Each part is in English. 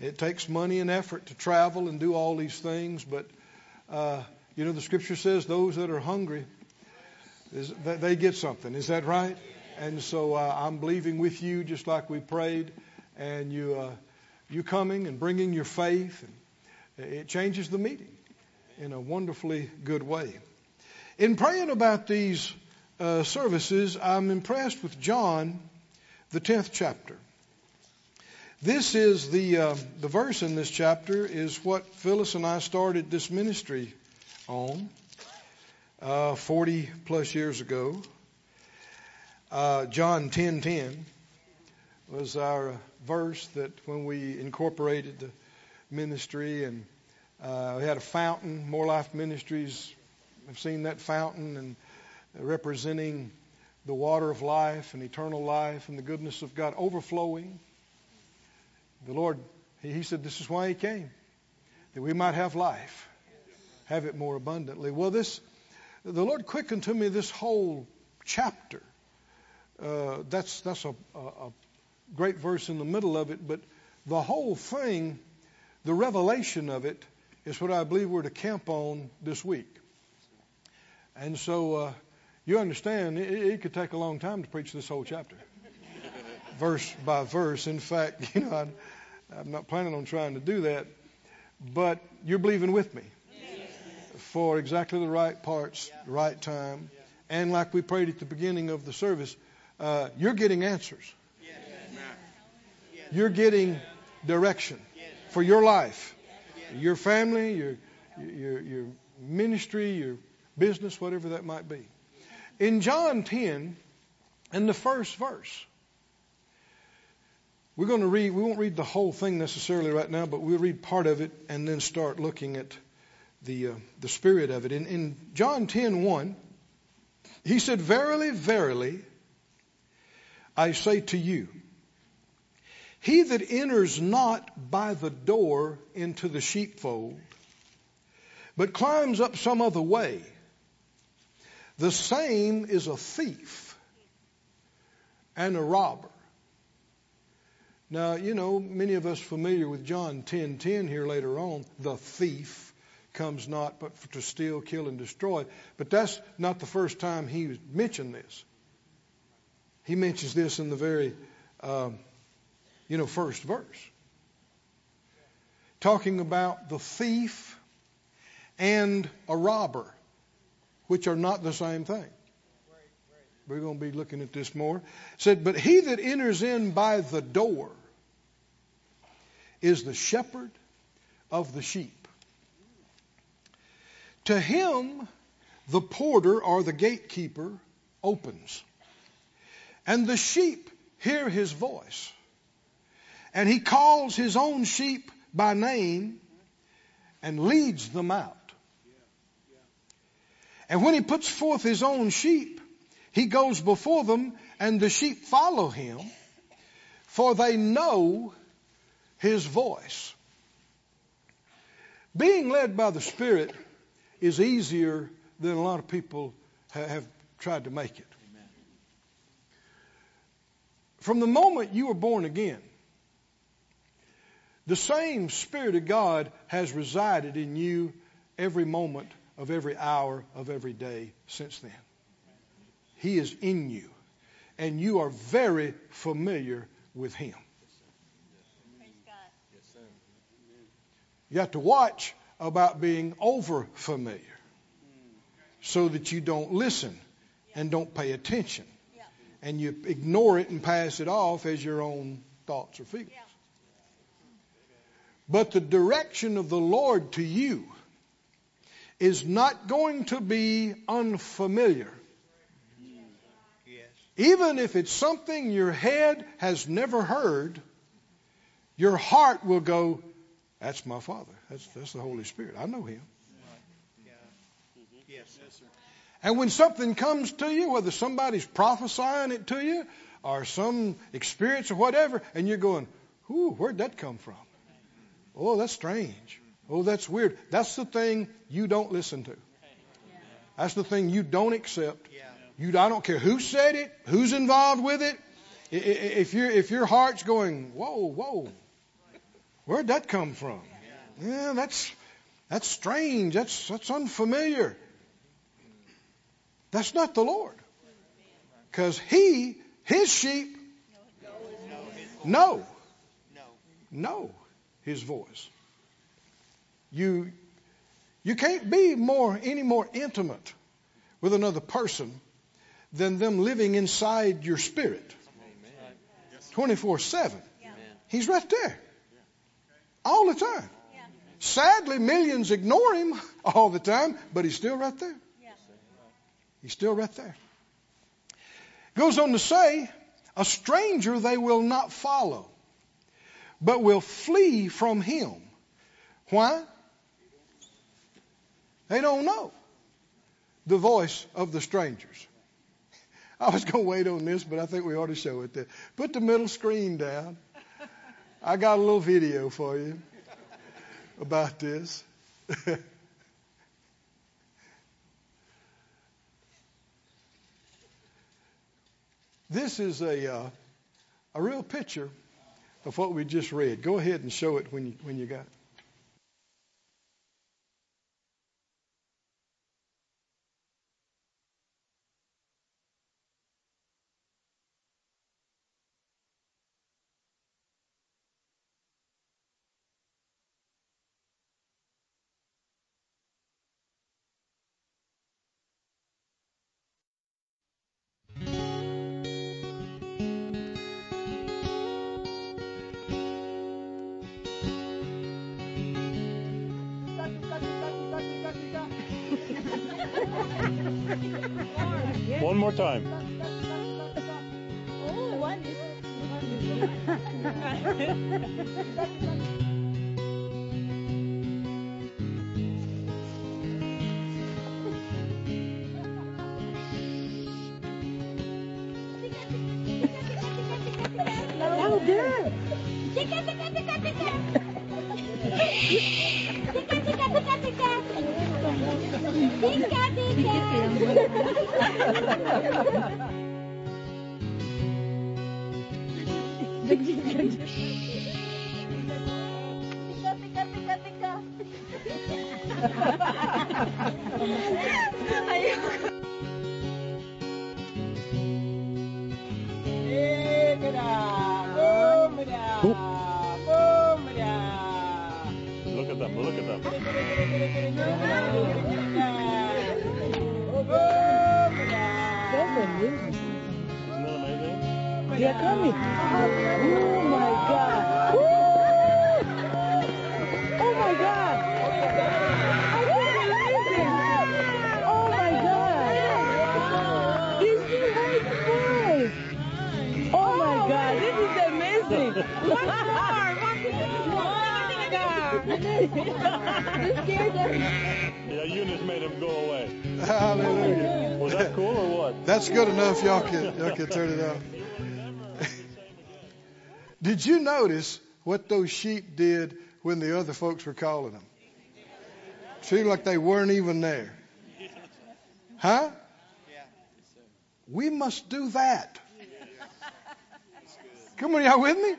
It takes money and effort to travel and do all these things, but uh, you know the Scripture says those that are hungry, is, they get something. Is that right? And so uh, I'm believing with you, just like we prayed, and you uh, you coming and bringing your faith, and it changes the meeting in a wonderfully good way. In praying about these uh, services, I'm impressed with John, the tenth chapter. This is the uh, the verse in this chapter is what Phyllis and I started this ministry on uh, 40 plus years ago. Uh, John 10:10 was our verse that when we incorporated the ministry and uh, we had a fountain. Moore Life Ministries have seen that fountain and representing the water of life and eternal life and the goodness of God overflowing. The Lord, He said, this is why He came, that we might have life, have it more abundantly. Well, this, the Lord quickened to me this whole chapter. Uh, that's that's a, a, a great verse in the middle of it, but the whole thing, the revelation of it, is what I believe we're to camp on this week. And so uh, you understand, it, it, could take a long time to preach this whole chapter, verse by verse. In fact, you know, I'm not planning on trying to do that, but you're believing with me for exactly the right parts, the right time. And like we prayed at the beginning of the service, uh, you're getting answers. You're getting direction for your life, your family, your, your, your ministry, your business, whatever that might be. In John 10, in the first verse, we're going to read, we won't read the whole thing necessarily right now, but we'll read part of it and then start looking at the, uh, the spirit of it. In, in John 10 1, he said, Verily, verily, I say to you, he that enters not by the door into the sheepfold, but climbs up some other way, the same is a thief and a robber. Now, you know, many of us familiar with John 10:10 10, here later on, the thief comes not but to steal, kill and destroy. But that's not the first time he mentioned this. He mentions this in the very um, you know, first verse. Talking about the thief and a robber, which are not the same thing. We're going to be looking at this more. It said, But he that enters in by the door is the shepherd of the sheep. To him, the porter or the gatekeeper opens, and the sheep hear his voice and he calls his own sheep by name and leads them out. And when he puts forth his own sheep, he goes before them and the sheep follow him for they know his voice. Being led by the Spirit is easier than a lot of people have tried to make it. From the moment you were born again, the same Spirit of God has resided in you every moment of every hour of every day since then. He is in you, and you are very familiar with Him. You have to watch about being over familiar so that you don't listen and don't pay attention and you ignore it and pass it off as your own thoughts or feelings. But the direction of the Lord to you is not going to be unfamiliar. Even if it's something your head has never heard, your heart will go, That's my Father. That's, that's the Holy Spirit. I know Him. Yes, And when something comes to you, whether somebody's prophesying it to you or some experience or whatever, and you're going, Ooh, where'd that come from? Oh, that's strange. Oh, that's weird. That's the thing you don't listen to. That's the thing you don't accept. You, I don't care who said it, who's involved with it. If, your if your heart's going, whoa, whoa, Where'd that come from? Yeah, that's that's strange. That's that's unfamiliar. That's not the Lord. Because he, his sheep, know, know his voice. You, you can't be more, any more intimate with another person than them living inside your spirit 24 7. He's right there all the time. Sadly, millions ignore him all the time, but he's still right there. He's still right there. Goes on to say, a stranger they will not follow, but will flee from him. Why? They don't know the voice of the strangers. I was going to wait on this, but I think we ought to show it there. Put the middle screen down. I got a little video for you about this. this is a uh, a real picture of what we just read. Go ahead and show it when you when you got it. Tika, tika. Tika, tika, tika, tika. Ayoko. Look at them. Look at them. Amazing? They are coming. Oh my God. Woo! Oh my God. I can't believe it. Oh my God. This is my voice. Oh my oh, God. This is amazing. One more. You scared them. Yeah, Eunice made him go away. Hallelujah. Was that cool or what? That's good enough. Y'all can y'all can turn it off. Did you notice what those sheep did when the other folks were calling them? Seemed like they weren't even there. Huh? We must do that. Come on, y'all with me?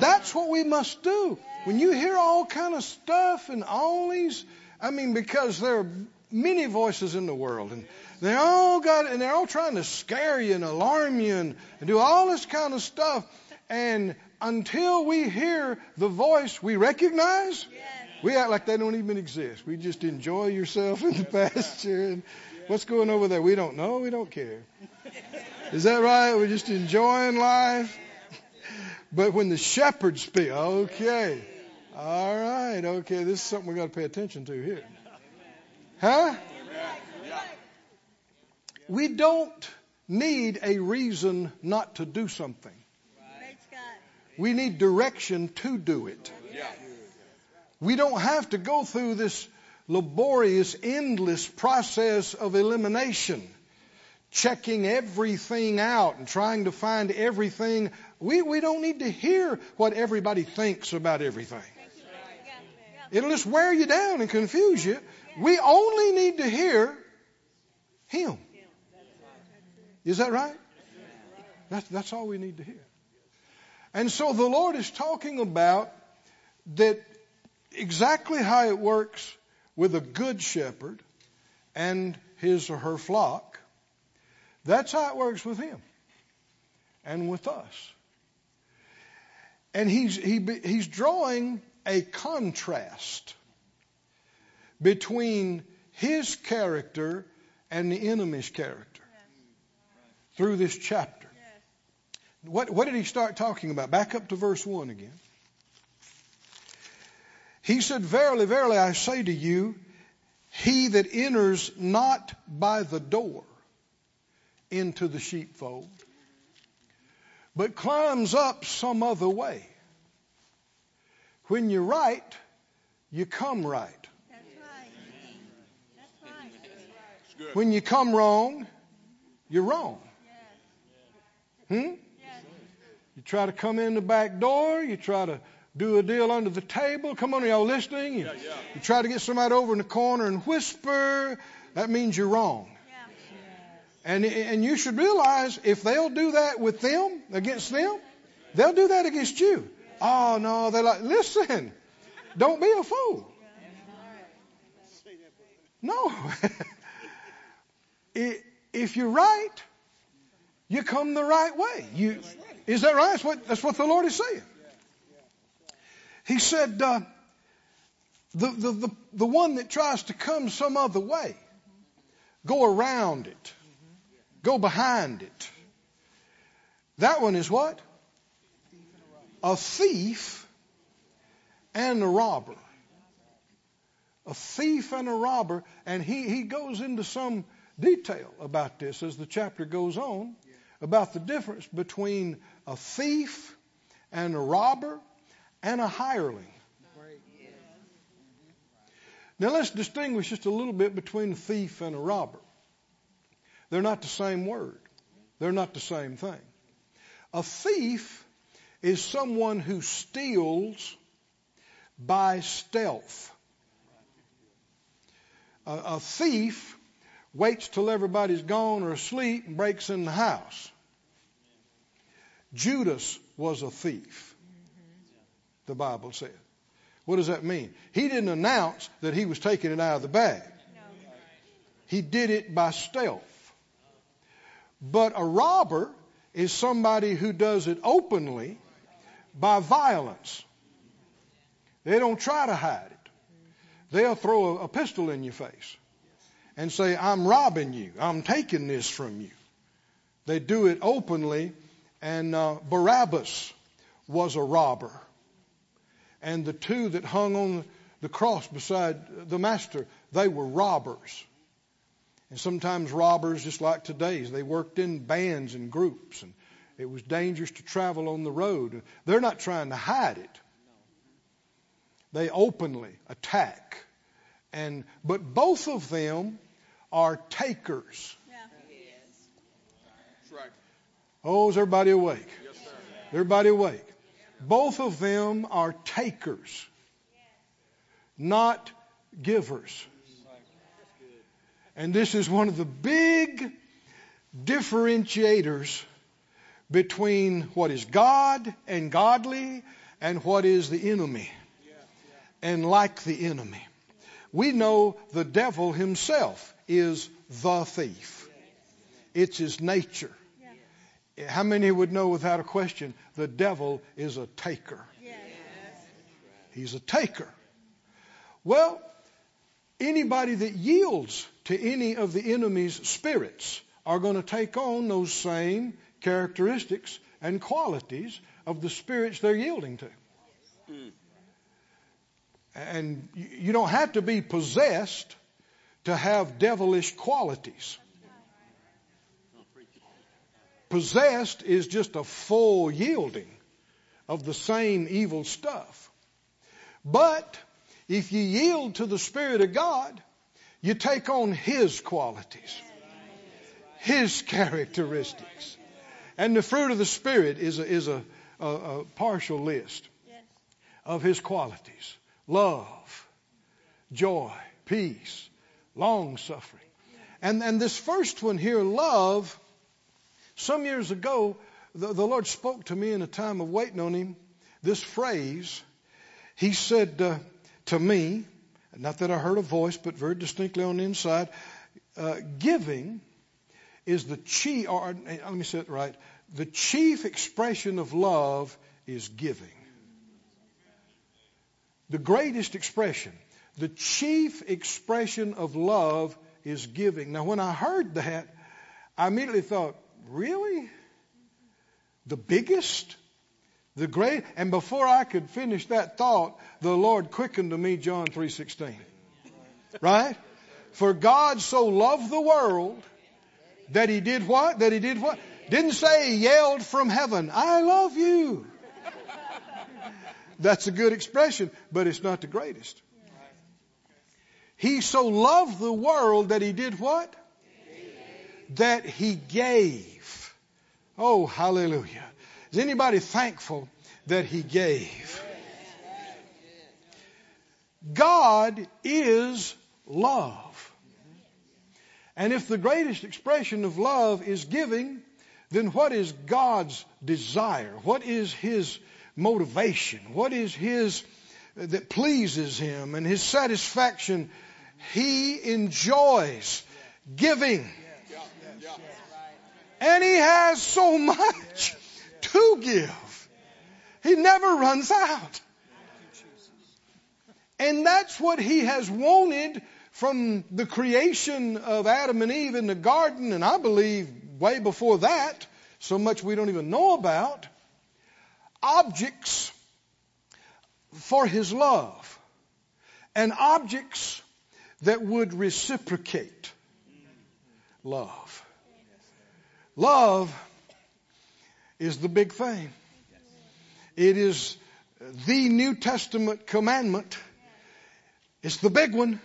That's what we must do. When you hear all kind of stuff and all these, I mean, because there are many voices in the world, and they all got, and they're all trying to scare you and alarm you and, and do all this kind of stuff. And until we hear the voice we recognize, we act like they don't even exist. We just enjoy yourself in the pasture and what's going over there. We don't know. We don't care. Is that right? We're just enjoying life. But when the shepherds speak, okay, all right, okay, this is something we got to pay attention to here. Huh? We don't need a reason not to do something. We need direction to do it. We don't have to go through this laborious, endless process of elimination, checking everything out and trying to find everything. We, we don't need to hear what everybody thinks about everything. It'll just wear you down and confuse you. We only need to hear Him. Is that right? That's, that's all we need to hear. And so the Lord is talking about that exactly how it works with a good shepherd and his or her flock, that's how it works with him and with us. And he's, he, he's drawing a contrast between his character and the enemy's character through this chapter. What, what did he start talking about? Back up to verse 1 again. He said, Verily, verily, I say to you, he that enters not by the door into the sheepfold, but climbs up some other way. When you're right, you come right. That's right. That's right. When you come wrong, you're wrong. Hmm? Yes. You try to come in the back door, you try to do a deal under the table. Come on, are y'all listening? You, you try to get somebody over in the corner and whisper. That means you're wrong. Yeah. And, and you should realize if they'll do that with them, against them, they'll do that against you. Oh, no, they're like, listen, don't be a fool. No. I- if you're right, you come the right way. You, is that right? That's what, that's what the Lord is saying. He said, uh, the, the, the, the one that tries to come some other way, go around it, go behind it. That one is what? A thief and a robber. A thief and a robber. And he, he goes into some detail about this as the chapter goes on about the difference between a thief and a robber and a hireling. Now let's distinguish just a little bit between a thief and a robber. They're not the same word. They're not the same thing. A thief is someone who steals by stealth. A, thief waits till everybody's gone or asleep and breaks in the house. Judas was a thief, the Bible said. What does that mean? He didn't announce that he was taking it out of the bag. He did it by stealth. But a robber is somebody who does it openly by violence. They don't try to hide it. They'll throw a, pistol in your face and say, I'm robbing you. I'm taking this from you. They do it openly. And uh, Barabbas was a robber. And the two that hung on the cross beside the master, they were robbers. And sometimes robbers, just like today's, they worked in bands and groups, and it was dangerous to travel on the road. They're not trying to hide it. They openly attack. And but both of them are takers. Yeah. Oh, is everybody awake? Everybody awake? Both of them are takers, not givers. And this is one of the big differentiators between what is God and godly and what is the enemy and like the enemy. We know the devil himself is the thief. It's his nature. How many would know without a question the devil is a taker? Yes. He's a taker. Well, anybody that yields to any of the enemy's spirits are going to take on those same characteristics and qualities of the spirits they're yielding to. And you you don't have to be possessed to have devilish qualities. Possessed is just a full yielding of the same evil stuff. But if you yield to the Spirit of God, you take on His qualities, His characteristics. And the fruit of the Spirit is a, is a, a, a partial list of His qualities love, joy, peace, long suffering. And, and this first one here, love, some years ago, the, the Lord spoke to me in a time of waiting on Him this phrase. he said uh, to me, not that I heard a voice, but very distinctly on the inside, uh, giving is the chief, or let me say it right, the chief expression of love is giving. The greatest expression, the chief expression of love is giving. Now, when I heard that, I immediately thought, really? The biggest? The great? And before I could finish that thought, the Lord quickened to me John 3.16. Right? For God so loved the world that he did what? That he did what? Didn't say he yelled from heaven, I love you. That's a good expression, but it's not the greatest. He so loved the world that he did what? That he gave. Oh, hallelujah. Is anybody thankful that he gave? God is love. And if the greatest expression of love is giving, then what is God's desire? What is His motivation? What is His uh, that pleases Him and His satisfaction? He enjoys giving. And He has so much to give. He never runs out. And that's what He has wanted from the creation of Adam and Eve in the garden, and I believe way before that, so much we don't even know about, objects for his love and objects that would reciprocate love. Love is the big thing. It is the New Testament commandment. It's the big one.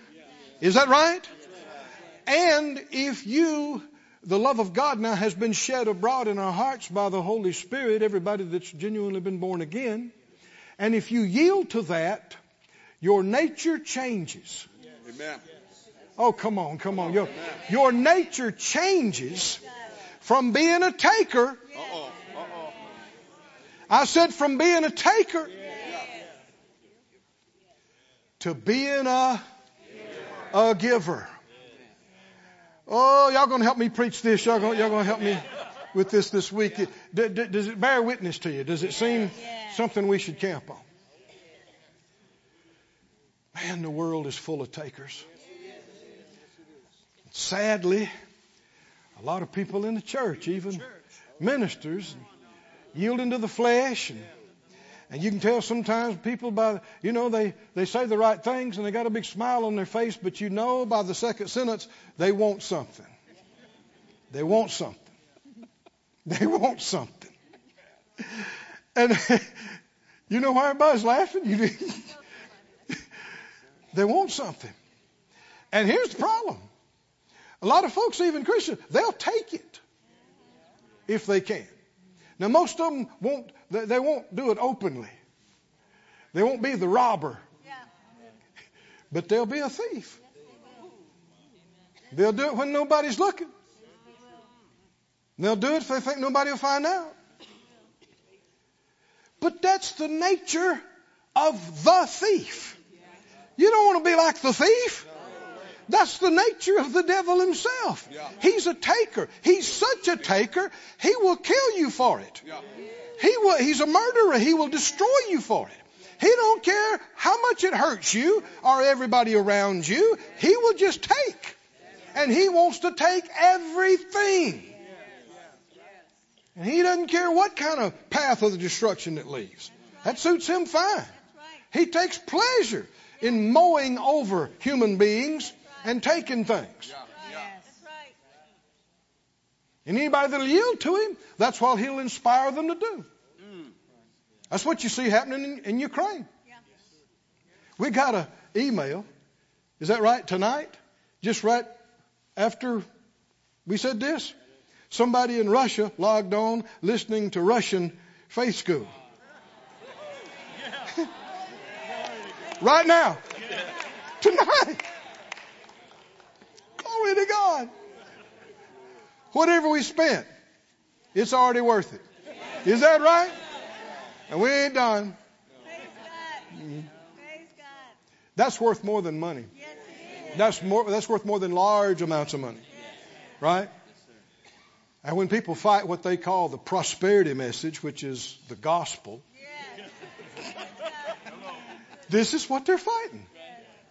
Is that right? And if you, the love of God now has been shed abroad in our hearts by the Holy Spirit, everybody that's genuinely been born again, and if you yield to that, your nature changes. Amen. Oh, come on, come on. Your, your nature changes from being a taker. Uh-oh. Uh-oh. I said from being a taker to being a a giver. Oh, y'all gonna help me preach this? Y'all gonna, y'all gonna help me with this this week? Does it bear witness to you? Does it seem something we should camp on? Man, the world is full of takers. Sadly, a lot of people in the church, even ministers, yielding to the flesh and and you can tell sometimes people by, you know, they, they say the right things and they got a big smile on their face, but you know by the second sentence, they want something. They want something. They want something. And you know why everybody's laughing? You they want something. And here's the problem. A lot of folks, even Christians, they'll take it if they can. Now, most of them won't, they won't do it openly. They won't be the robber. But they'll be a thief. They'll do it when nobody's looking. They'll do it if they think nobody will find out. But that's the nature of the thief. You don't want to be like the thief. That's the nature of the devil himself. Yeah. He's a taker. He's such a taker, he will kill you for it. Yeah. He will, he's a murderer. He will destroy you for it. He don't care how much it hurts you or everybody around you. He will just take. And he wants to take everything. And he doesn't care what kind of path of the destruction it leaves. That suits him fine. He takes pleasure in mowing over human beings and taking things. And anybody that'll yield to him, that's what he'll inspire them to do. Mm. That's what you see happening in, in Ukraine. We got an email, is that right, tonight? Just right after we said this? Somebody in Russia logged on listening to Russian faith school. right now. Tonight. Glory to God. Whatever we spent, it's already worth it. Is that right? And we ain't done. That's worth more than money. That's more. That's worth more than large amounts of money, right? And when people fight what they call the prosperity message, which is the gospel, this is what they're fighting.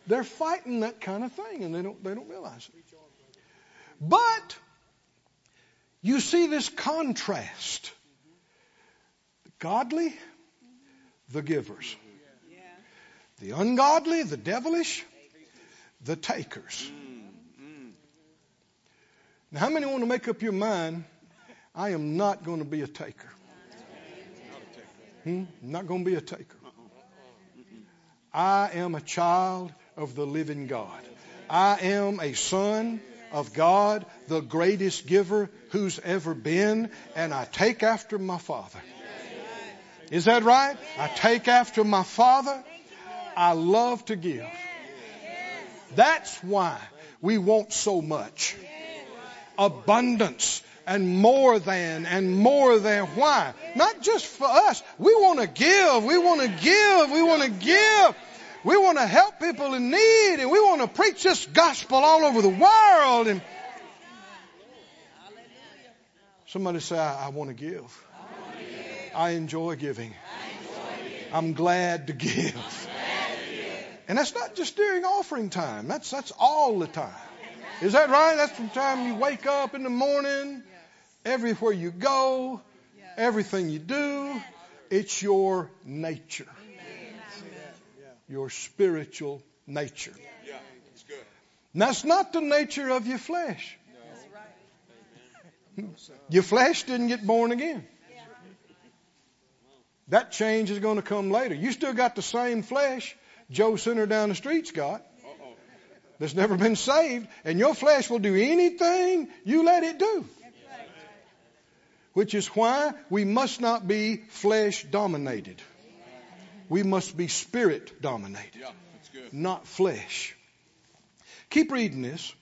They're fighting that kind of thing, and they don't they don't realize it. But you see this contrast: the godly, the givers, the ungodly, the devilish, the takers. Now, how many want to make up your mind? I am not going to be a taker. Hmm? Not going to be a taker. I am a child of the living God. I am a son of God, the greatest giver who's ever been, and I take after my father. Is that right? I take after my father. I love to give. That's why we want so much abundance and more than and more than. Why? Not just for us. We want to give. We want to give. We want to give. We want to help people in need and we want to preach this gospel all over the world. And somebody say, I, I want to give. I enjoy giving. I'm glad to give. And that's not just during offering time. That's that's all the time. Is that right? That's the time you wake up in the morning, everywhere you go, everything you do. It's your nature. Your spiritual nature. And that's not the nature of your flesh. Your flesh didn't get born again. That change is going to come later. You still got the same flesh Joe Sinner down the street's got that's never been saved, and your flesh will do anything you let it do. Which is why we must not be flesh dominated. We must be spirit dominated, not flesh. Keep reading this.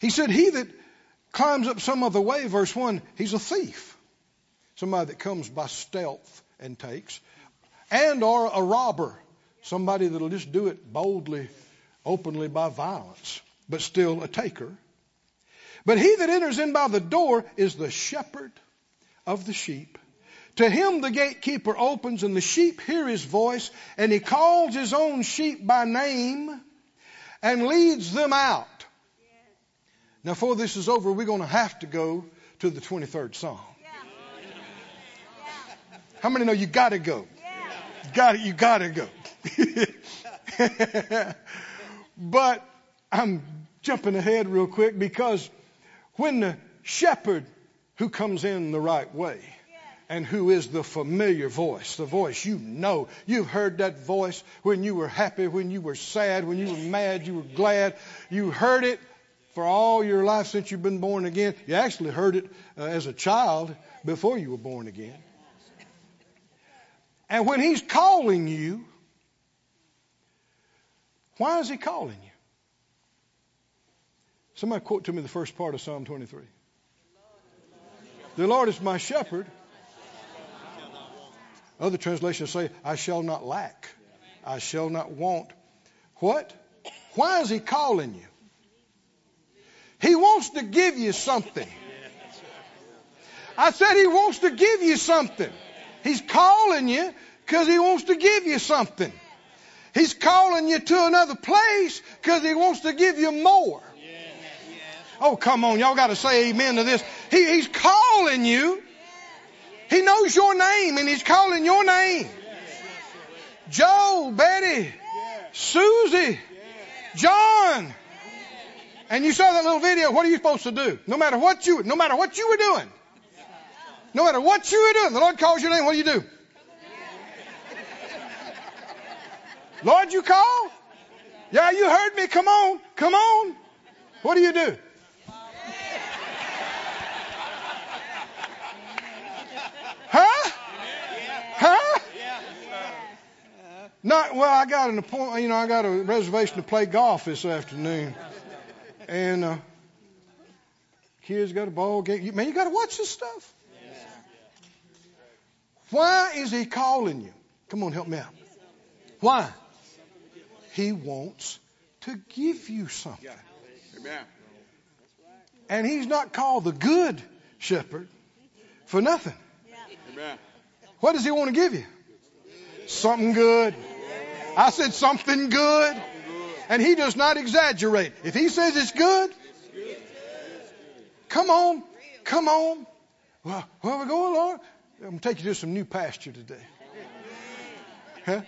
He said, He that climbs up some other way, verse 1, he's a thief. Somebody that comes by stealth and takes, and or a robber. Somebody that'll just do it boldly, openly by violence, but still a taker. But he that enters in by the door is the shepherd of the sheep. To him the gatekeeper opens, and the sheep hear his voice, and he calls his own sheep by name and leads them out. Now, before this is over, we're going to have to go to the 23rd Psalm. How many know you got to go? Got it, you got to go. but I'm jumping ahead real quick because when the shepherd who comes in the right way and who is the familiar voice, the voice you know, you've heard that voice when you were happy, when you were sad, when you were mad, you were glad, you heard it for all your life since you've been born again. You actually heard it uh, as a child before you were born again. And when he's calling you, why is he calling you? Somebody quote to me the first part of Psalm 23. The Lord is my shepherd. Other translations say, I shall not lack. I shall not want. What? Why is he calling you? He wants to give you something. I said he wants to give you something. He's calling you because he wants to give you something. He's calling you to another place because he wants to give you more. Oh, come on. Y'all got to say amen to this. He, he's calling you. He knows your name and he's calling your name. Joe, Betty, Susie, John. And you saw that little video. What are you supposed to do? No matter what you, no matter what you were doing, no matter what you were doing, the Lord calls your name. What do you do? Lord, you call? Yeah, you heard me. Come on. Come on. What do you do? Huh? Huh? Not well. I got an appointment. You know, I got a reservation to play golf this afternoon, and uh, kids got a ball game. Man, you got to watch this stuff. Why is he calling you? Come on, help me out. Why? He wants to give you something. Amen. And He's not called the good shepherd for nothing. Amen. What does He want to give you? Something good. I said something good. And He does not exaggerate. If He says it's good, come on, come on. Well, where are we going, Lord? I'm going to take you to some new pasture today. Huh?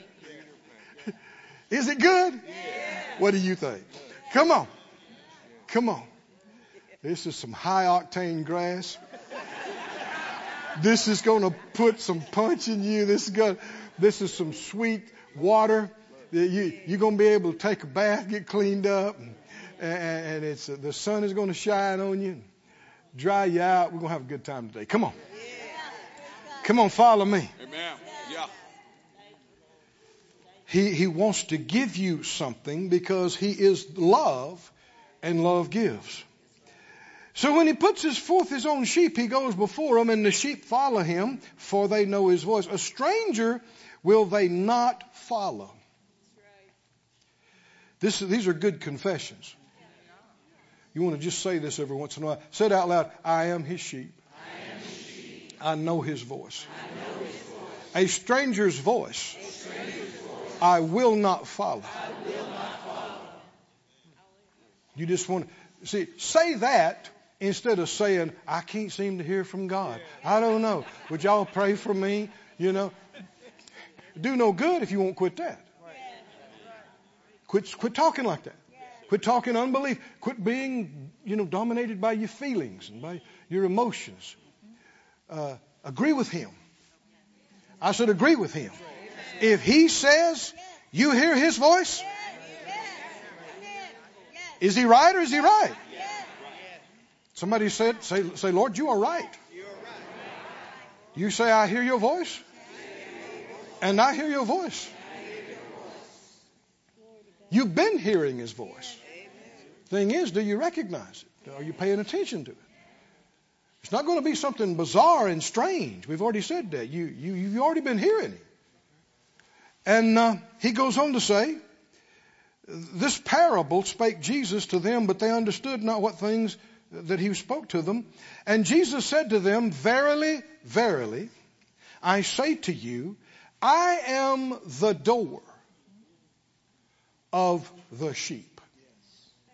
Is it good? What do you think? Come on. Come on. This is some high octane grass. This is going to put some punch in you. This is going, this is some sweet water. You, you're going to be able to take a bath, get cleaned up, and, and it's the sun is going to shine on you, dry you out. We're going to have a good time today. Come on. Come on, follow me. Amen. Yeah. He, he wants to give you something because he is love and love gives. So when he puts his forth his own sheep, he goes before them and the sheep follow him for they know his voice. A stranger will they not follow. This, these are good confessions. You want to just say this every once in a while. Say it out loud. I am his sheep. I know his voice. A stranger's voice I will not follow. You just want to see, say that instead of saying, I can't seem to hear from God. I don't know. Would y'all pray for me? You know, do no good if you won't quit that. Quit, quit talking like that. Quit talking unbelief. Quit being, you know, dominated by your feelings and by your emotions. Uh, agree with him. I said agree with him. If he says you hear his voice, is he right or is he right? Somebody said, say, say, Lord, you are right. You say, I hear your voice. And I hear your voice. You've been hearing his voice. Thing is, do you recognize it? Are you paying attention to it? It's not going to be something bizarre and strange. We've already said that. You, you, you've already been hearing it. And uh, he goes on to say, This parable spake Jesus to them, but they understood not what things that he spoke to them. And Jesus said to them, Verily, verily, I say to you, I am the door of the sheep.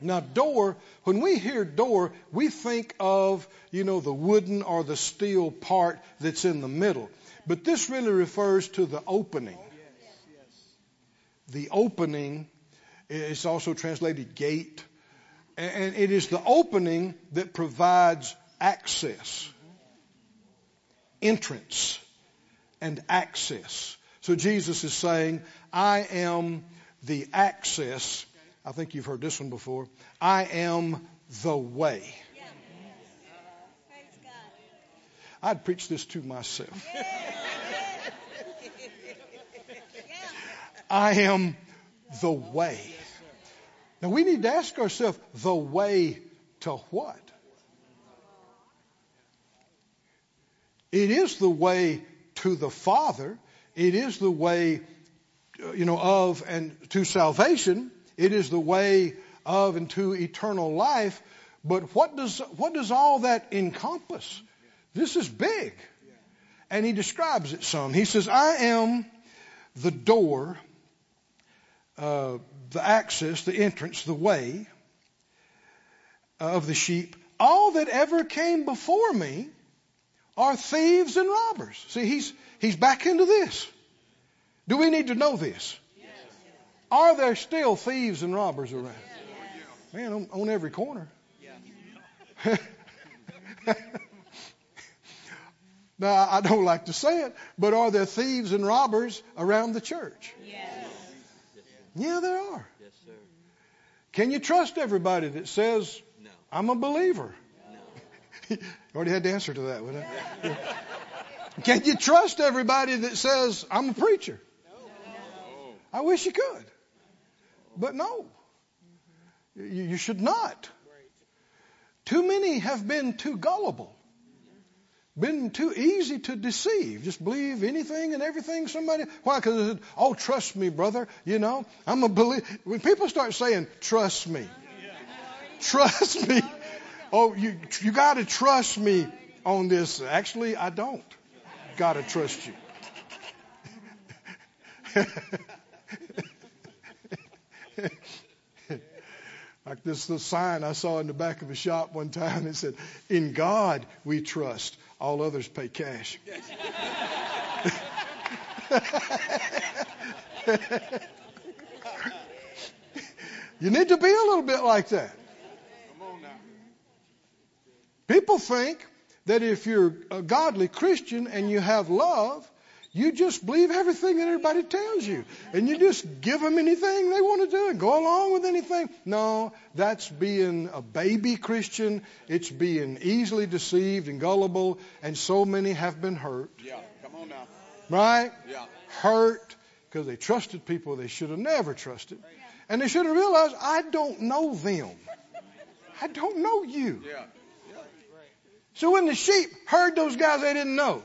Now, door, when we hear door, we think of, you know, the wooden or the steel part that's in the middle. But this really refers to the opening. The opening is also translated gate. And it is the opening that provides access, entrance, and access. So Jesus is saying, I am the access. I think you've heard this one before. I am the way. I'd preach this to myself. I am the way. Now we need to ask ourselves the way to what? It is the way to the Father. It is the way, uh, you know, of and to salvation. It is the way of and to eternal life. But what does, what does all that encompass? This is big. And he describes it some. He says, I am the door, uh, the access, the entrance, the way of the sheep. All that ever came before me are thieves and robbers. See, he's, he's back into this. Do we need to know this? Yes. Are there still thieves and robbers around? Man, on, on every corner. now, I don't like to say it, but are there thieves and robbers around the church? Yes. Yeah, there are. Yes, sir. Can you trust everybody that says, I'm a believer? you already had the answer to that, wouldn't it? Can you trust everybody that says, I'm a preacher? No. I wish you could. But no. You, you should not. Too many have been too gullible. Been too easy to deceive. Just believe anything and everything somebody. Why? Because oh, trust me, brother. You know, I'm a believe. When people start saying, "Trust me," trust me. Oh, you you got to trust me on this. Actually, I don't. Got to trust you. like this little sign I saw in the back of a shop one time. It said, "In God we trust. All others pay cash." you need to be a little bit like that. People think that if you're a godly Christian and you have love, you just believe everything that everybody tells you. And you just give them anything they want to do and go along with anything. No, that's being a baby Christian. It's being easily deceived and gullible. And so many have been hurt. Yeah. Come on now. Right? Yeah. Hurt because they trusted people they should have never trusted. And they should have realized, I don't know them. I don't know you. Yeah. So when the sheep heard those guys they didn't know,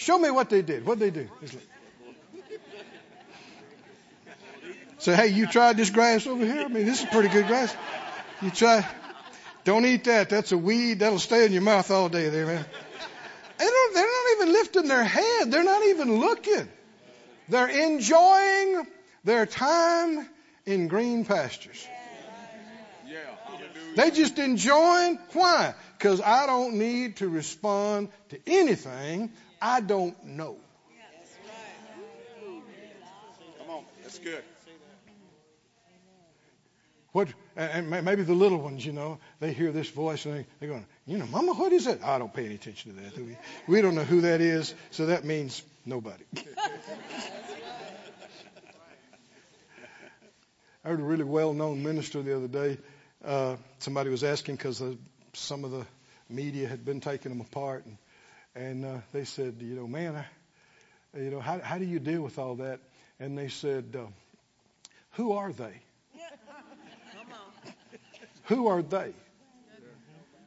show me what they did. What they do? Say, hey, you tried this grass over here? I mean, this is pretty good grass. You try. Don't eat that. That's a weed. That'll stay in your mouth all day there, man. They're not even lifting their head. They're not even looking. They're enjoying their time in green pastures. They just enjoying. Why? Because I don't need to respond to anything I don't know. Come on. That's good. What? And maybe the little ones, you know, they hear this voice and they, they're going, you know, Mama, what is that? I don't pay any attention to that. We, we don't know who that is, so that means nobody. I heard a really well-known minister the other day. Uh, somebody was asking because some of the media had been taking them apart, and, and uh, they said, you know, man, I, you know, how, how do you deal with all that? And they said, uh, who are they? Who are they? I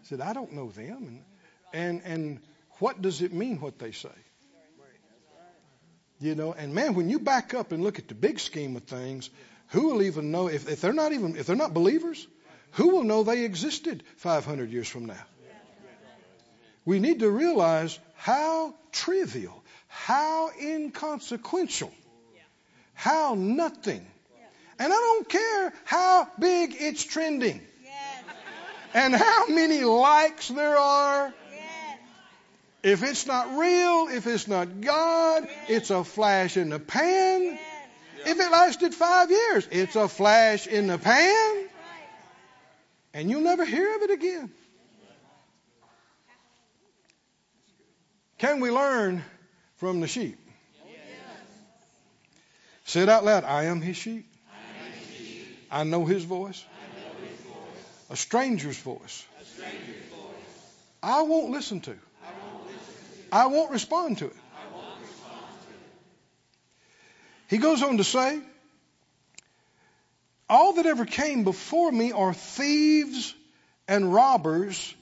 said, I don't know them. And, and, and what does it mean what they say? You know, and man, when you back up and look at the big scheme of things, who will even know if, if they're not even if they're not believers, who will know they existed 500 years from now? We need to realize how trivial, how inconsequential, how nothing. And I don't care how big it's trending and how many likes there are. If it's not real, if it's not God, it's a flash in the pan. If it lasted five years, it's a flash in the pan. And you'll never hear of it again. Can we learn from the sheep? Yes. Say it out loud. I am his sheep. I know his voice. A stranger's voice. I won't listen to. I won't respond to it. He goes on to say, All that ever came before me are thieves and robbers,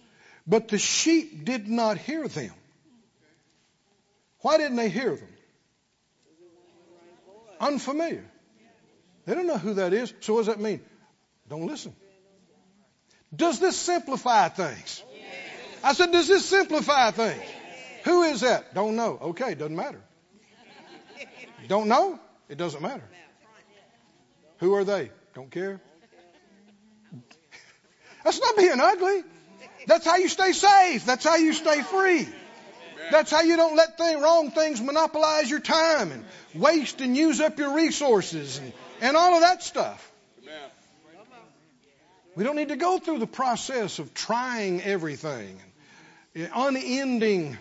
but the sheep did not hear them. Why didn't they hear them? Unfamiliar. They don't know who that is. So what does that mean? Don't listen. Does this simplify things? I said, does this simplify things? Who is that? Don't know. Okay, doesn't matter. Don't know? It doesn't matter. Who are they? Don't care. That's not being ugly. That's how you stay safe. That's how you stay free. That's how you don't let wrong things monopolize your time and waste and use up your resources and, and all of that stuff. We don't need to go through the process of trying everything, and unending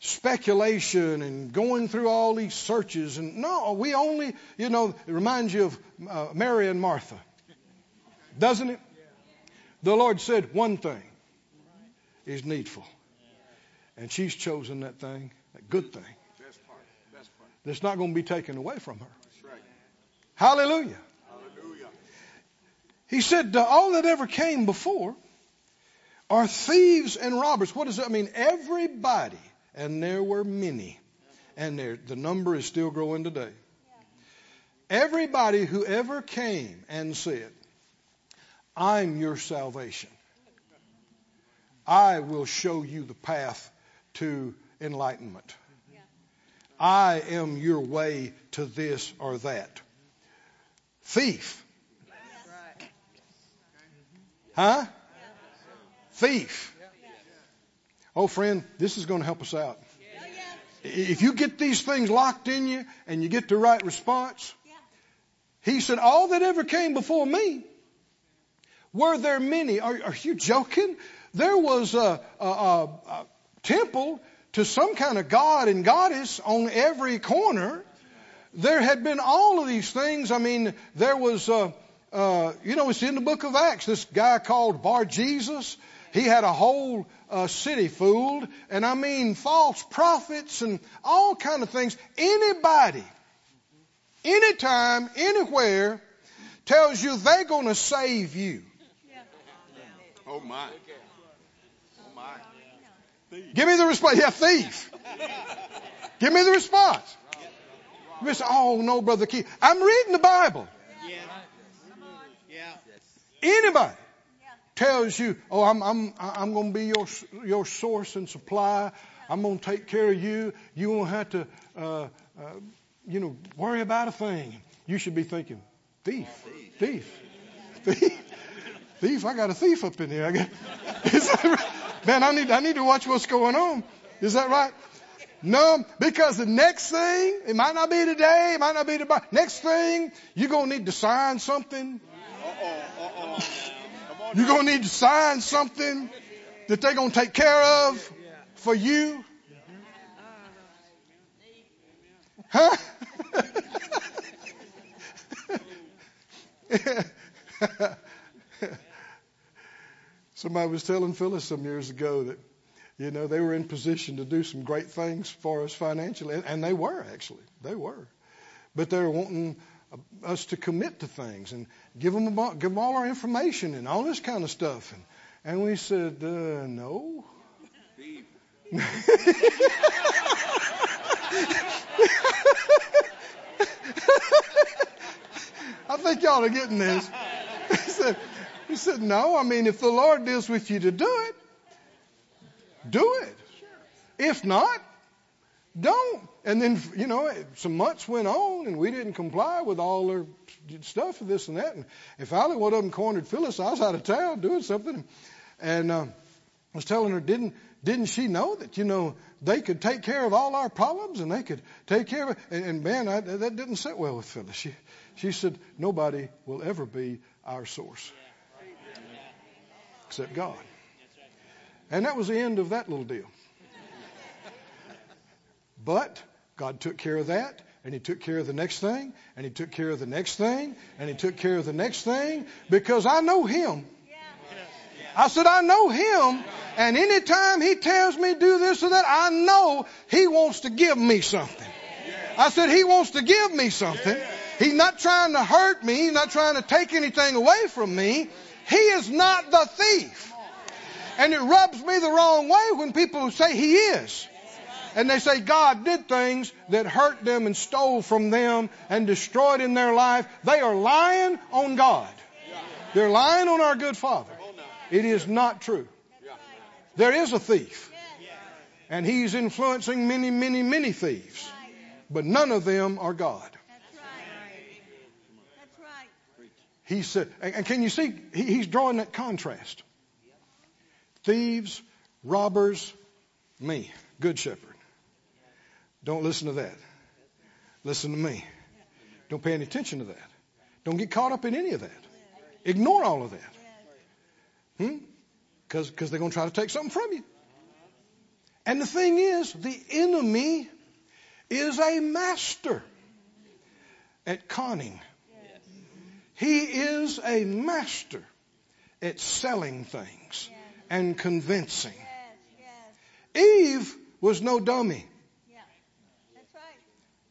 speculation and going through all these searches. And no, we only, you know, it reminds you of uh, Mary and Martha, doesn't it? The Lord said one thing is needful, and she's chosen that thing, that good thing, Best part. Best part. that's not going to be taken away from her. Right. Hallelujah. Hallelujah. He said, All that ever came before are thieves and robbers. What does that mean? Everybody and there were many. And there, the number is still growing today. Everybody who ever came and said, I'm your salvation. I will show you the path to enlightenment. I am your way to this or that. Thief. Huh? Thief. Oh, friend, this is going to help us out. If you get these things locked in you and you get the right response, he said, All that ever came before me, were there many? Are, are you joking? There was a, a, a temple to some kind of god and goddess on every corner. There had been all of these things. I mean, there was, uh, uh, you know, it's in the book of Acts. This guy called Bar Jesus. He had a whole uh, city fooled, and I mean false prophets and all kind of things. Anybody, anytime, anywhere, tells you they're going to save you. Oh my. Give me the response. Yeah, thief. Give me the response. You say, oh no, brother Keith. I'm reading the Bible. Anybody tells you, oh, I'm I'm I'm going to be your your source and supply. I'm going to take care of you. You won't have to, uh, uh, you know, worry about a thing. You should be thinking, thief, thief, thief, thief. I got a thief up in here. I got, right? Man, I need I need to watch what's going on. Is that right? No, because the next thing, it might not be today, it might not be tomorrow. Next thing, you're going to need to sign something. Uh-oh. Uh-oh. You're going to need to sign something that they're going to take care of for you. Huh? Somebody was telling Phyllis some years ago that, you know, they were in position to do some great things for us financially, and- and they were actually. They were. But they were wanting uh, us to commit to things and give them, about, give them all our information and all this kind of stuff. And, and we said, uh, no. I think y'all are getting this. he said, no. I mean, if the Lord deals with you to do it, do it. If not, don't. And then, you know, some months went on and we didn't comply with all their stuff this and that. And, finally, one of them cornered Phyllis. I was out of town doing something. And uh, I was telling her, didn't, didn't she know that, you know, they could take care of all our problems and they could take care of? And, and man, I, that didn't sit well with Phyllis. She, she said, nobody will ever be our source except God. And that was the end of that little deal. But God took care of that, and He took care of the next thing, and He took care of the next thing, and He took care of the next thing, because I know Him. I said, I know Him, and anytime He tells me do this or that, I know He wants to give me something. I said, He wants to give me something. He's not trying to hurt me. He's not trying to take anything away from me. He is not the thief. And it rubs me the wrong way when people say He is. And they say God did things that hurt them and stole from them and destroyed in their life. They are lying on God. They're lying on our good Father. It is not true. There is a thief. And he's influencing many, many, many thieves. But none of them are God. That's right. That's right. He said, and can you see, he- he's drawing that contrast. Thieves, robbers, me, good shepherd. Don't listen to that. Listen to me. Don't pay any attention to that. Don't get caught up in any of that. Ignore all of that. Hmm? Because they're going to try to take something from you. And the thing is, the enemy is a master at conning. He is a master at selling things and convincing. Yes, yes. Eve was no dummy, Yeah. That's right.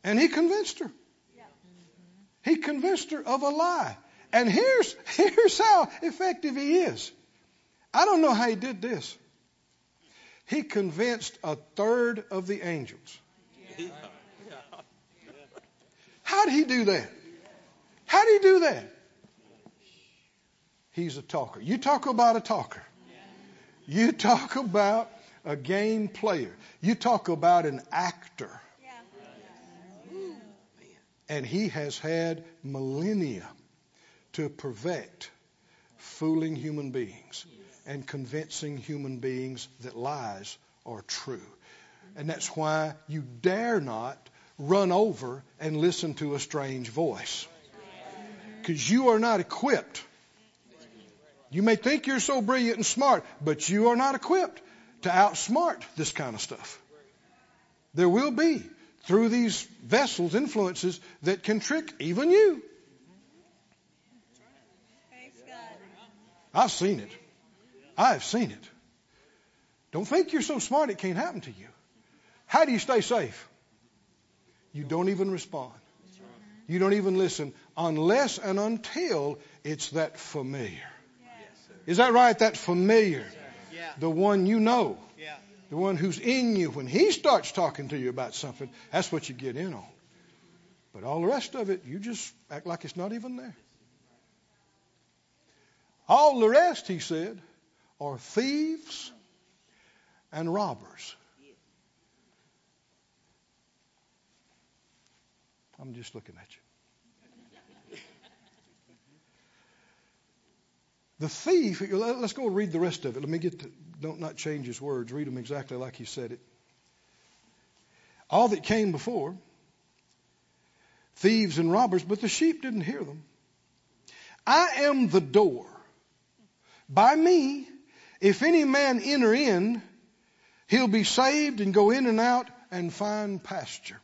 and he convinced her. Yeah. He convinced her of a lie. And here's, here's how effective he is. I don't know how he did this. He convinced a third of the angels. How did he do that? How did he do that? He's a talker. You talk about a talker. You talk about a game player. You talk about an actor. And he has had millennia to perfect fooling human beings and convincing human beings that lies are true. And that's why you dare not run over and listen to a strange voice. Because you are not equipped. You may think you're so brilliant and smart, but you are not equipped to outsmart this kind of stuff. There will be, through these vessels, influences that can trick even you. I've seen it. I've seen it. Don't think you're so smart it can't happen to you. How do you stay safe? You don't even respond. You don't even listen unless and until it's that familiar. Is that right? That familiar. The one you know. The one who's in you. When he starts talking to you about something, that's what you get in on. But all the rest of it, you just act like it's not even there. All the rest, he said, are thieves and robbers. I'm just looking at you. The thief, let's go read the rest of it. Let me get to, don't not change his words. Read them exactly like he said it. All that came before, thieves and robbers, but the sheep didn't hear them. I am the door. By me, if any man enter in, he'll be saved and go in and out and find pasture.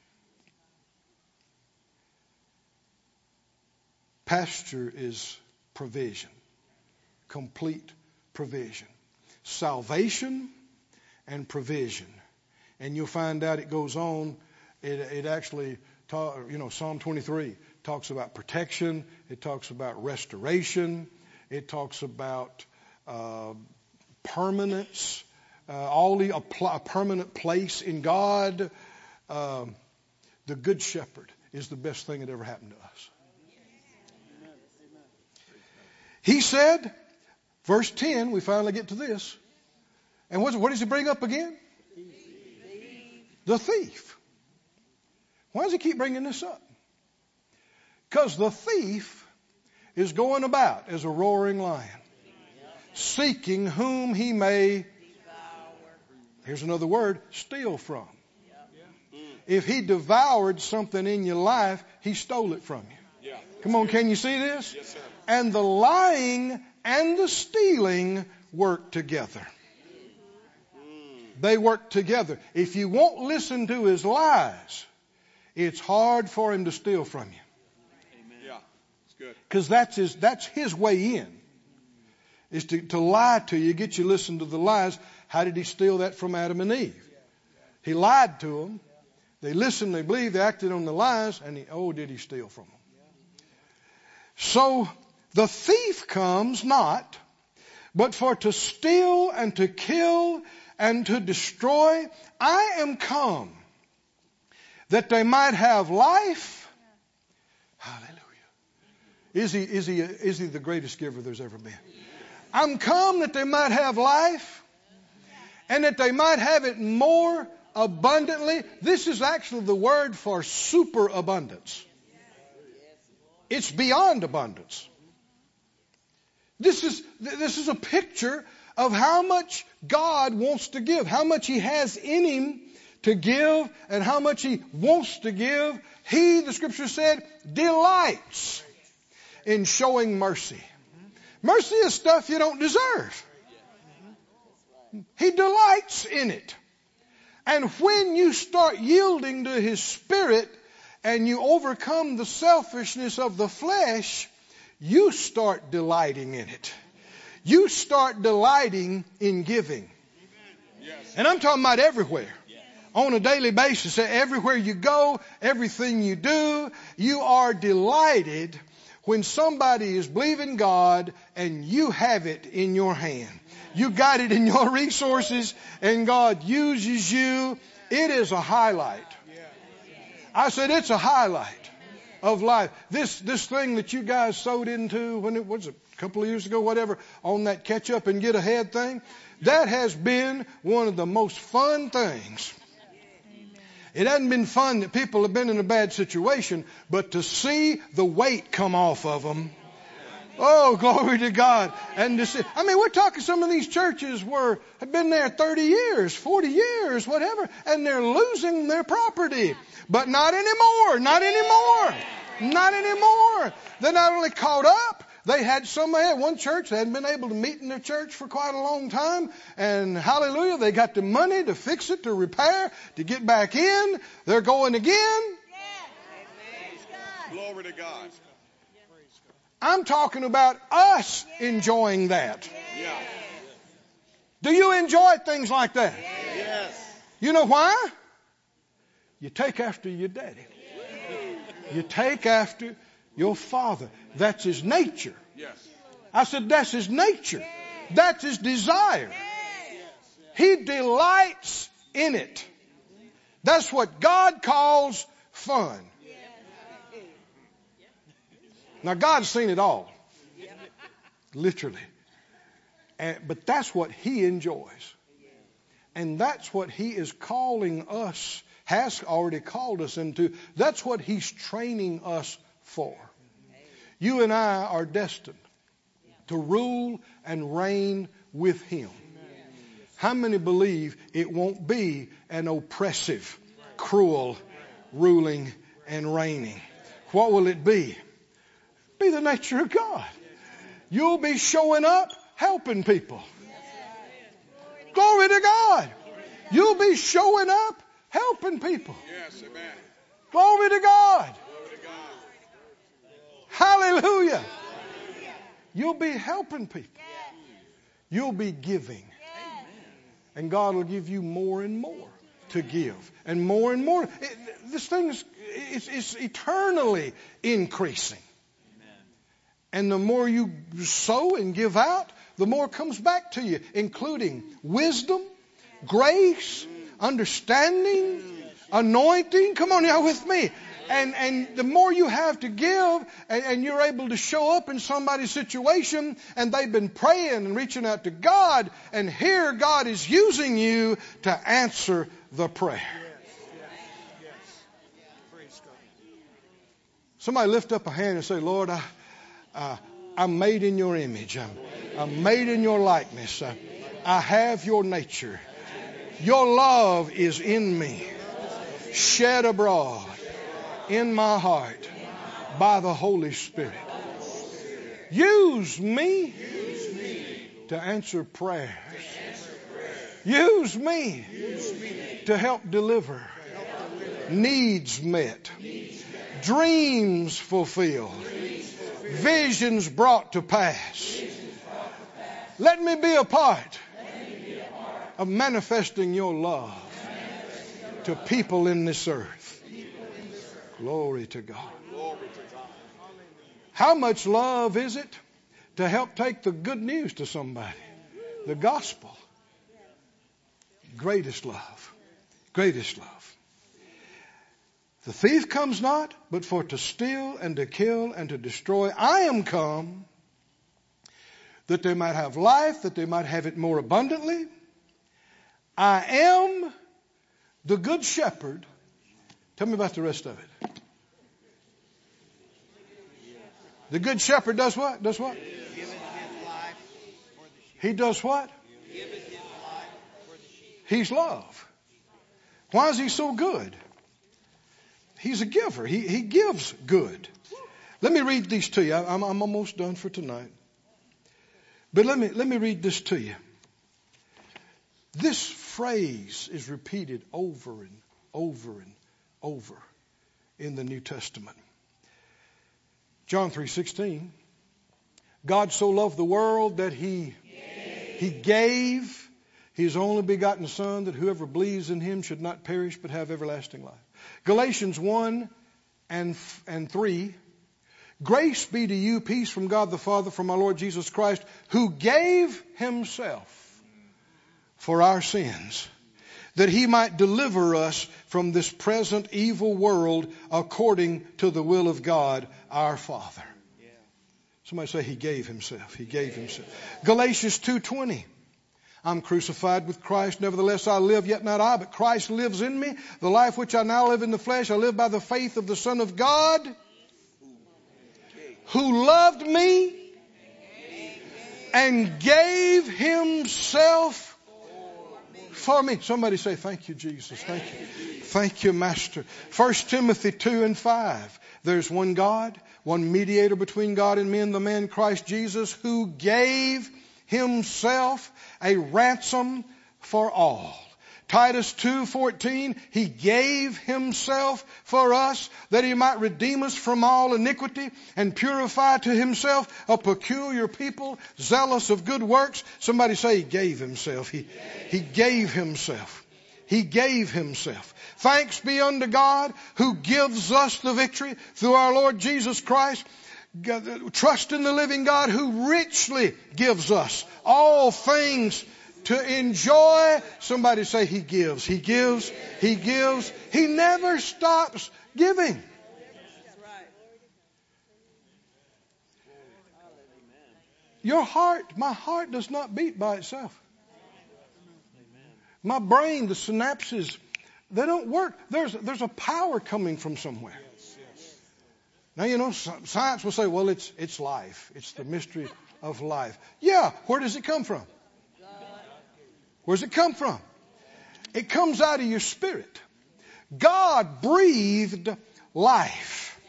Pasture is provision, complete provision. Salvation and provision. And you'll find out it goes on, it, it actually, you know, Psalm 23 talks about protection, it talks about restoration, it talks about uh, permanence, uh, all the, a, permanent place in God. Uh, the Good Shepherd is the best thing that ever happened to us. He said, verse 10, we finally get to this. And what, what does he bring up again? The thief. Why does he keep bringing this up? Because the thief is going about as a roaring lion seeking whom he may, devour. here's another word, steal from. If he devoured something in your life, he stole it from you. Come on, can you see this? And the lying and the stealing work together. They work together. If you won't listen to his lies, it's hard for him to steal from you. Yeah, it's good. Because that's his, that's his way in is to, to lie to you, get you to listen to the lies. How did he steal that from Adam and Eve? He lied to them. They listened, they believed, they acted on the lies, and he, oh, did he steal from them? So the thief comes not, but for to steal and to kill and to destroy. I am come that they might have life. Hallelujah. Is he, is he, is he the greatest giver there's ever been? I'm come that they might have life and that they might have it more abundantly. This is actually the word for superabundance. It's beyond abundance. This is, this is a picture of how much God wants to give, how much He has in Him to give, and how much He wants to give. He, the scripture said, delights in showing mercy. Mercy is stuff you don't deserve. He delights in it. And when you start yielding to His Spirit and you overcome the selfishness of the flesh, you start delighting in it. You start delighting in giving. And I'm talking about everywhere. On a daily basis, everywhere you go, everything you do, you are delighted when somebody is believing God and you have it in your hand. You got it in your resources and God uses you. It is a highlight. I said it's a highlight of life. This, this thing that you guys sowed into when it was a couple of years ago, whatever, on that catch up and get ahead thing, that has been one of the most fun things it hasn't been fun that people have been in a bad situation, but to see the weight come off of them. Oh, glory to God. And to see, I mean, we're talking some of these churches were, have been there 30 years, 40 years, whatever, and they're losing their property. But not anymore, not anymore, not anymore. They're not only caught up, they had some, at one church, they hadn't been able to meet in their church for quite a long time. And hallelujah, they got the money to fix it, to repair, to get back in. They're going again. Glory to God. I'm talking about us enjoying that. Yeah. Do you enjoy things like that? Yes. You know why? You take after your daddy. You take after your father. That's his nature. Yes. I said, that's his nature. That's his desire. He delights in it. That's what God calls fun. Now, God's seen it all. Literally. And, but that's what He enjoys. And that's what He is calling us, has already called us into. That's what He's training us for. You and I are destined to rule and reign with Him. How many believe it won't be an oppressive, cruel ruling and reigning? What will it be? Be the nature of God. You'll be showing up helping people. Glory to God. You'll be showing up helping people. Yes, amen. Glory to God. Glory to God. Hallelujah. You'll be helping people. You'll be giving. And God will give you more and more to give. And more and more. It, this thing is it's, it's eternally increasing. And the more you sow and give out, the more comes back to you, including wisdom, grace, understanding, anointing. Come on now with me. And, and the more you have to give and, and you're able to show up in somebody's situation and they've been praying and reaching out to God and here God is using you to answer the prayer. Somebody lift up a hand and say, Lord, I, uh, I'm made in your image. I'm, I'm made in your likeness. I, I have your nature. Your love is in me, shed abroad in my heart by the Holy Spirit. Use me to answer prayers. Use me to help deliver. Needs met. Dreams fulfilled. Visions brought to pass. Let me be a part of manifesting your love to people in this earth. Glory to God. How much love is it to help take the good news to somebody? The gospel. Greatest love. Greatest love. The thief comes not, but for to steal and to kill and to destroy. I am come that they might have life, that they might have it more abundantly. I am the good shepherd. Tell me about the rest of it. The good shepherd does what? Does what? He does what? He's love. Why is he so good? He's a giver. He, he gives good. Let me read these to you. I'm, I'm almost done for tonight. But let me, let me read this to you. This phrase is repeated over and over and over in the New Testament. John 3:16 God so loved the world that he he gave his only begotten son that whoever believes in him should not perish but have everlasting life. Galatians 1 and and 3 Grace be to you, peace from God the Father, from our Lord Jesus Christ, who gave himself for our sins, that he might deliver us from this present evil world according to the will of God our Father. Somebody say he gave himself. He gave himself. Galatians 2:20. I'm crucified with Christ, nevertheless I live, yet not I, but Christ lives in me. The life which I now live in the flesh, I live by the faith of the Son of God, who loved me and gave himself for me. Somebody say, Thank you, Jesus. Thank you. Thank you, Master. 1 Timothy 2 and 5. There's one God, one mediator between God and men, the man Christ Jesus, who gave himself a ransom for all. Titus 2:14 he gave himself for us that he might redeem us from all iniquity and purify to himself a peculiar people zealous of good works. Somebody say he gave himself. He he gave himself. He gave himself. Thanks be unto God who gives us the victory through our Lord Jesus Christ trust in the living God who richly gives us all things to enjoy. Somebody say he gives. He gives. He gives. He never stops giving. Your heart, my heart does not beat by itself. My brain, the synapses, they don't work. There's, there's a power coming from somewhere. Now, you know, science will say, well, it's, it's life. It's the mystery of life. Yeah, where does it come from? Where does it come from? It comes out of your spirit. God breathed life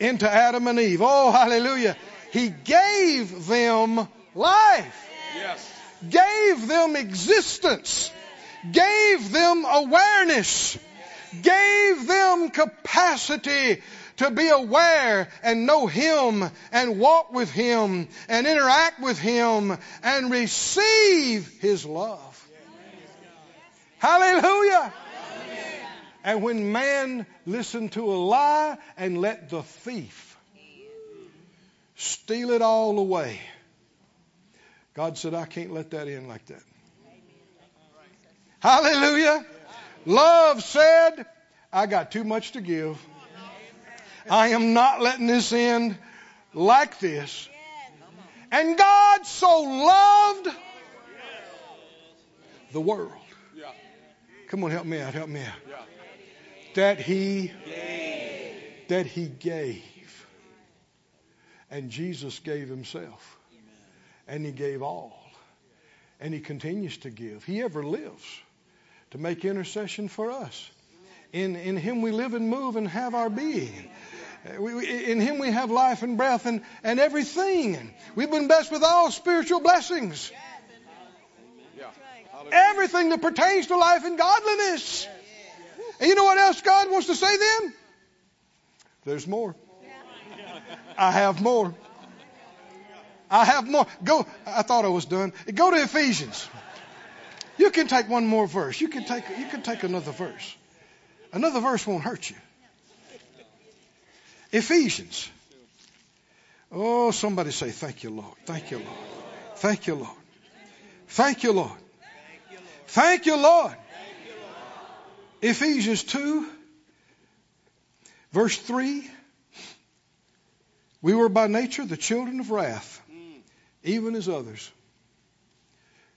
into Adam and Eve. Oh, hallelujah. He gave them life. Yes. Gave them existence. Gave them awareness. Gave them capacity to be aware and know Him and walk with Him and interact with Him and receive His love. Hallelujah. And when man listened to a lie and let the thief steal it all away, God said, I can't let that in like that. Hallelujah. Love said, I got too much to give. I am not letting this end like this. And God so loved the world Come on, help me out, help me out. That he. That he gave. And Jesus gave himself. And he gave all. And he continues to give. He ever lives to make intercession for us. In, in him we live and move and have our being. We, we, in him we have life and breath and, and everything. We've been blessed with all spiritual blessings. Everything that pertains to life and godliness. And you know what else God wants to say then? There's more. I have more. I have more. Go. I thought I was done. Go to Ephesians. You can take one more verse. You can take. You can take another verse. Another verse won't hurt you. Ephesians. Oh, somebody say, "Thank you, Lord. Thank you, Lord. Thank you, Lord. Thank you, Lord." Thank you, Lord. Ephesians 2, verse 3. We were by nature the children of wrath, even as others.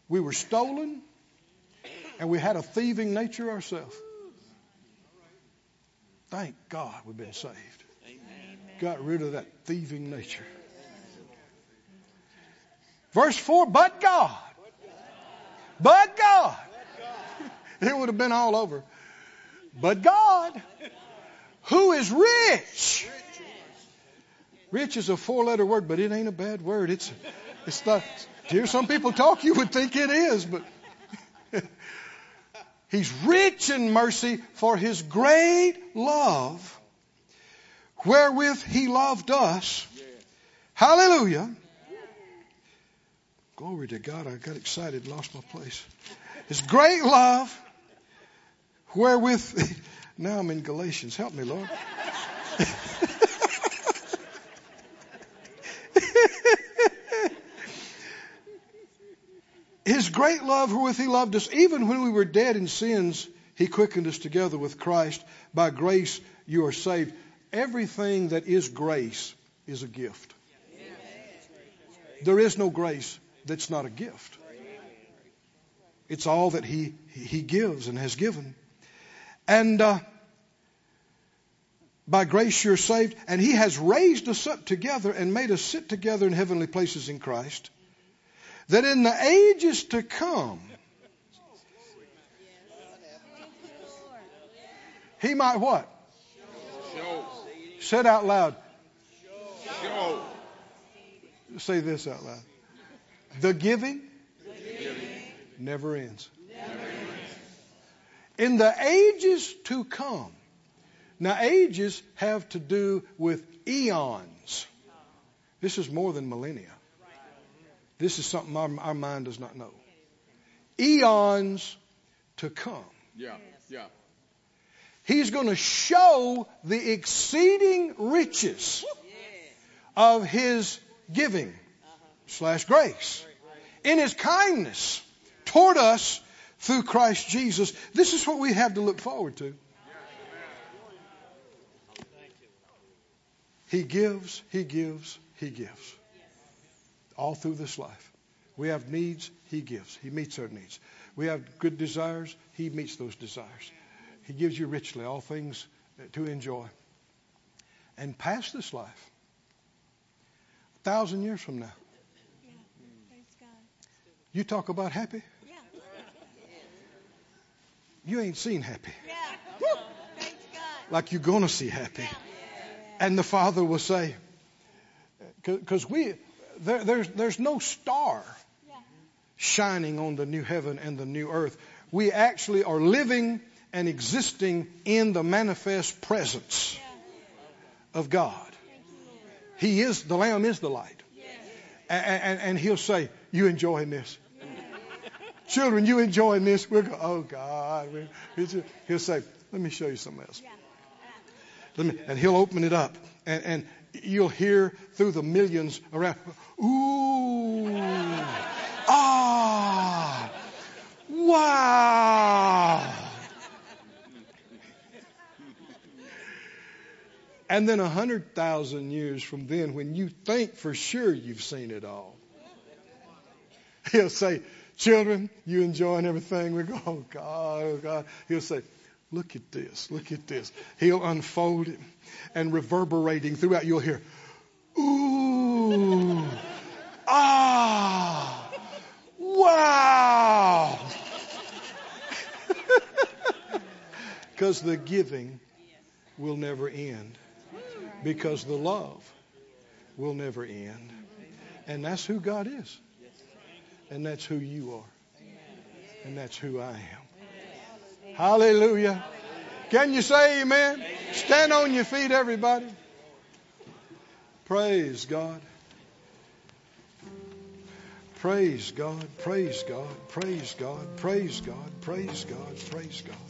We were stolen, and we had a thieving nature ourselves. Thank God we've been saved. Got rid of that thieving nature. Verse 4 But God but God. It would have been all over. But God, who is rich. Rich is a four letter word, but it ain't a bad word. It's, it's not, hear some people talk, you would think it is, but he's rich in mercy for his great love wherewith he loved us. Hallelujah. Glory to God. I got excited, lost my place. His great love, wherewith. Now I'm in Galatians. Help me, Lord. His great love wherewith he loved us, even when we were dead in sins, he quickened us together with Christ. By grace you are saved. Everything that is grace is a gift. There is no grace that's not a gift. It's all that He, he gives and has given. And uh, by grace you're saved, and He has raised us up together and made us sit together in heavenly places in Christ, that in the ages to come, He might what? Show. Say it out loud. Show. Say this out loud. The giving never ends. In the ages to come. Now, ages have to do with eons. This is more than millennia. This is something our, our mind does not know. Eons to come. Yeah. Yeah. He's going to show the exceeding riches of his giving slash grace in his kindness toward us through Christ Jesus. This is what we have to look forward to. He gives, he gives, he gives. All through this life. We have needs, he gives. He meets our needs. We have good desires, he meets those desires. He gives you richly all things to enjoy. And past this life, a thousand years from now, Yeah. You talk about happy, Yeah. you ain't seen happy. Yeah. Like you're going to see happy. And the Father will say, because we, there, there's, there's no star shining on the new heaven and the new earth. We actually are living and existing in the manifest presence of God. He is, the Lamb is the light. And, and, and He'll say, You enjoying this? Children, you enjoying this? We'll go, Oh God. He'll say, Let me show you something else. Let me, and He'll open it up. And, and you'll hear through the millions around, Ooh. Ah. Wow. And then a hundred thousand years from then, when you think for sure you've seen it all, he'll say, Children, you enjoying everything? We go, Oh God, oh God. He'll say, Look at this, look at this. He'll unfold it and reverberating throughout, you'll hear, Ooh, ah, wow. Because the giving will never end because the love will never end. And that's who God is. And that's who you are. And that's who I am. Hallelujah. Can you say amen? Stand on your feet, everybody. Praise God. Praise God. Praise God. Praise God. Praise God. Praise God. Praise God.